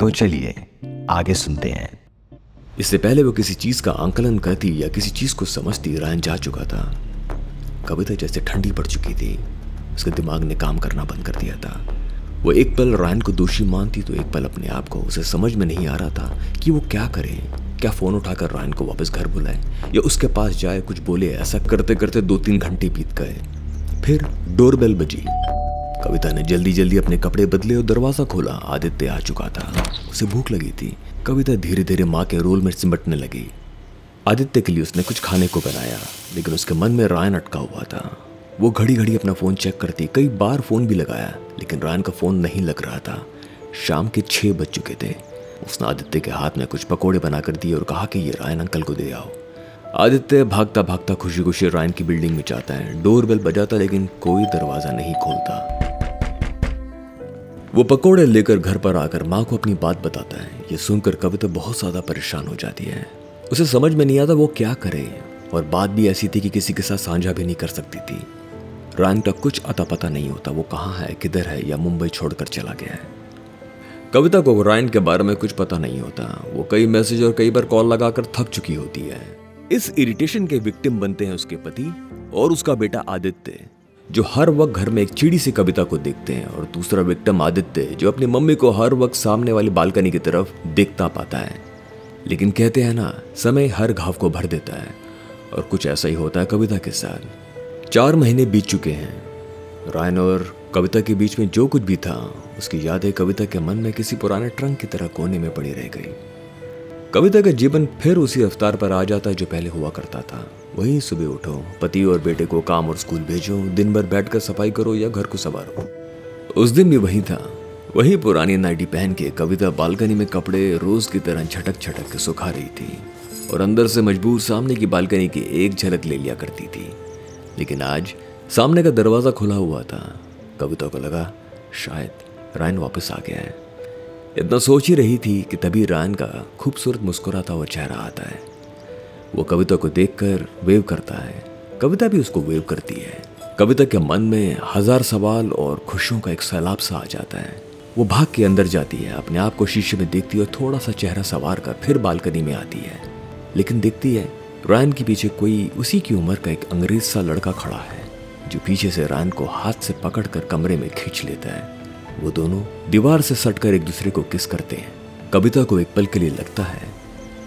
तो चलिए आगे सुनते हैं। इससे पहले वो किसी चीज़ का आंकलन करती या किसी चीज़ को समझती रायन जा चुका था। कविता जैसे ठंडी पड़ चुकी थी। उसके दिमाग ने काम करना बंद कर दिया था। वो एक पल रायन को दोषी मानती तो एक पल अपने आप को उसे समझ में नहीं आ रहा था कि वो क्या करे। क्या फ़ोन उठाकर रायन को वापस घर बुलाए या उसके पास जाए, कुछ बोले, ऐसा करते करते दो तीन घंटे बीत गए। फिर डोरबेल बजी। कविता ने जल्दी जल्दी अपने कपड़े बदले और दरवाज़ा खोला। आदित्य आ चुका था। उसे भूख लगी थी। कविता धीरे धीरे माँ के रोल में सिमटने लगी। आदित्य के लिए उसने कुछ खाने को बनाया, लेकिन उसके मन में रायन अटका हुआ था। वो घड़ी घड़ी अपना फ़ोन चेक करती, कई बार फ़ोन भी लगाया, लेकिन रायन का फ़ोन नहीं लग रहा था। शाम के छह बज चुके थे। उसने आदित्य के हाथ में कुछ पकोड़े बनाकर दिए और कहा कि, ये रायन अंकल को दे आओ। आदित्य भागता भागता खुशी खुशी रायन की बिल्डिंग में जाता है। डोर बेल बजाता, लेकिन कोई दरवाज़ा नहीं खोलता। वो पकोड़े लेकर घर पर आकर माँ को अपनी बात बताता है। ये सुनकर कविता बहुत ज़्यादा परेशान हो जाती है। उसे समझ में नहीं आता वो क्या करे। और बात भी ऐसी थी कि किसी के साथ साझा भी नहीं कर सकती थी। रायन का कुछ अता पता नहीं होता वो कहाँ है, किधर है या मुंबई छोड़कर चला गया है। कविता को रायन के बारे में कुछ पता नहीं होता। वो कई मैसेज और कई बार कॉल लगाकर थक चुकी होती है। इस इरिटेशन के विक्टिम बनते हैं उसके पति और उसका बेटा आदित्य। जो हर वक्त घर में एक चिड़ी सी कविता को देखते हैं और दूसरा विक्टिम आदित्य जो अपनी मम्मी को हर वक्त सामने वाली बालकनी की तरफ़ देखता पाता है। लेकिन कहते हैं ना, समय हर घाव को भर देता है और कुछ ऐसा ही होता है कविता के साथ। चार महीने बीत चुके हैं। रायन और कविता के बीच में जो कुछ भी था, उसकी यादें कविता के मन में किसी पुराने ट्रंक की तरह कोने में पड़ी रह गई। कविता का जीवन फिर उसी रफ्तार पर आ जाता जो पहले हुआ करता था। वही सुबह उठो, पति और बेटे को काम और स्कूल भेजो, दिन भर बैठकर सफ़ाई करो या घर को संवारो। उस दिन भी वही था। वही पुरानी नाइटी पहन के कविता बालकनी में कपड़े रोज की तरह झटक झटक के सुखा रही थी और अंदर से मजबूर सामने की बालकनी की एक झलक ले लिया करती थी। लेकिन आज सामने का दरवाज़ा खुला हुआ था। कविता को लगा, शायद रायन वापस आ गया है। इतना सोच ही रही थी कि तभी रायन का खूबसूरत मुस्कुराता हुआ चेहरा आता है। वो कविता को देखकर वेव करता है। कविता भी उसको वेव करती है। कविता के मन में हज़ार सवाल और खुशियों का एक सैलाब सा आ जाता है। वो भाग के अंदर जाती है, अपने आप को शीशे में देखती है और थोड़ा सा चेहरा सवार कर फिर बालकनी में आती है। लेकिन देखती है रायन के पीछे कोई उसी की उम्र का एक अंग्रेज़ सा लड़का खड़ा है, जो पीछे से रायन को हाथ से पकड़कर कमरे में खींच लेता है। वो दोनों दीवार से सटकर एक दूसरे को किस करते हैं। कविता को एक पल के लिए लगता है,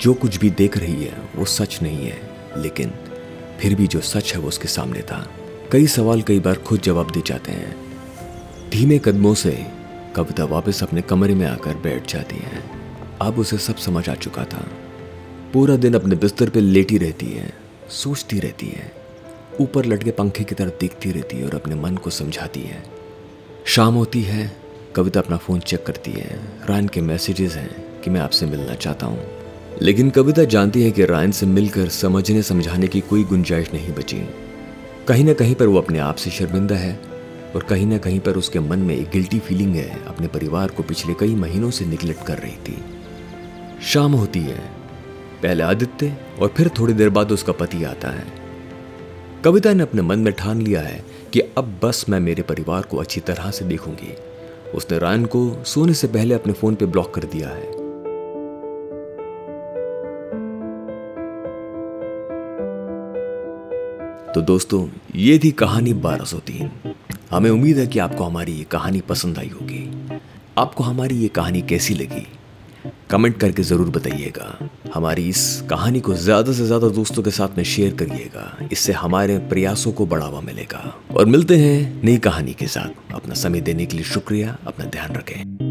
जो कुछ भी देख रही है, वो सच नहीं है। लेकिन फिर भी जो सच है, वो उसके सामने था। कई सवाल कई बार खुद जवाब दे जाते हैं। धीमे कदमों से कविता वापस अपने कमरे में आकर बैठ जाती है। अब उसे सब समझ आ चुका था। पूरा दिन अपने बिस्तर पर लेटी रहती है, सोचती रहती है। ऊपर लटके पंखे की तरफ़ देखती रहती है और अपने मन को समझाती है। शाम होती है कविता अपना फ़ोन चेक करती है। रायन के मैसेजेस हैं कि मैं आपसे मिलना चाहता हूँ। लेकिन कविता जानती है कि रायन से मिलकर समझने, समझाने की कोई गुंजाइश नहीं बची। कहीं ना कहीं पर वो अपने आप से शर्मिंदा है और कहीं ना कहीं पर उसके मन में एक गिल्टी फीलिंग है, अपने परिवार को पिछले कई महीनों से निगलेक्ट कर रही थी। शाम होती है, पहले आदित्य और फिर थोड़ी देर बाद उसका पति आता है। कविता ने अपने मन में ठान लिया है कि अब बस मैं मेरे परिवार को अच्छी तरह से देखूँगी। उसने रायन को सोने से पहले अपने फ़ोन पे ब्लॉक कर दिया है। तो दोस्तों, ये थी कहानी बारह सौ तीन हमें उम्मीद है कि आपको हमारी ये कहानी पसंद आई होगी। आपको हमारी ये कहानी कैसी लगी? कमेंट करके ज़रूर बताइएगा। हमारी इस कहानी को ज़्यादा से ज़्यादा दोस्तों के साथ में शेयर करिएगा। इससे हमारे प्रयासों को बढ़ावा मिलेगा। और मिलते हैं नई कहानी के साथ। अपना समय देने के लिए शुक्रिया, अपना ध्यान रखें।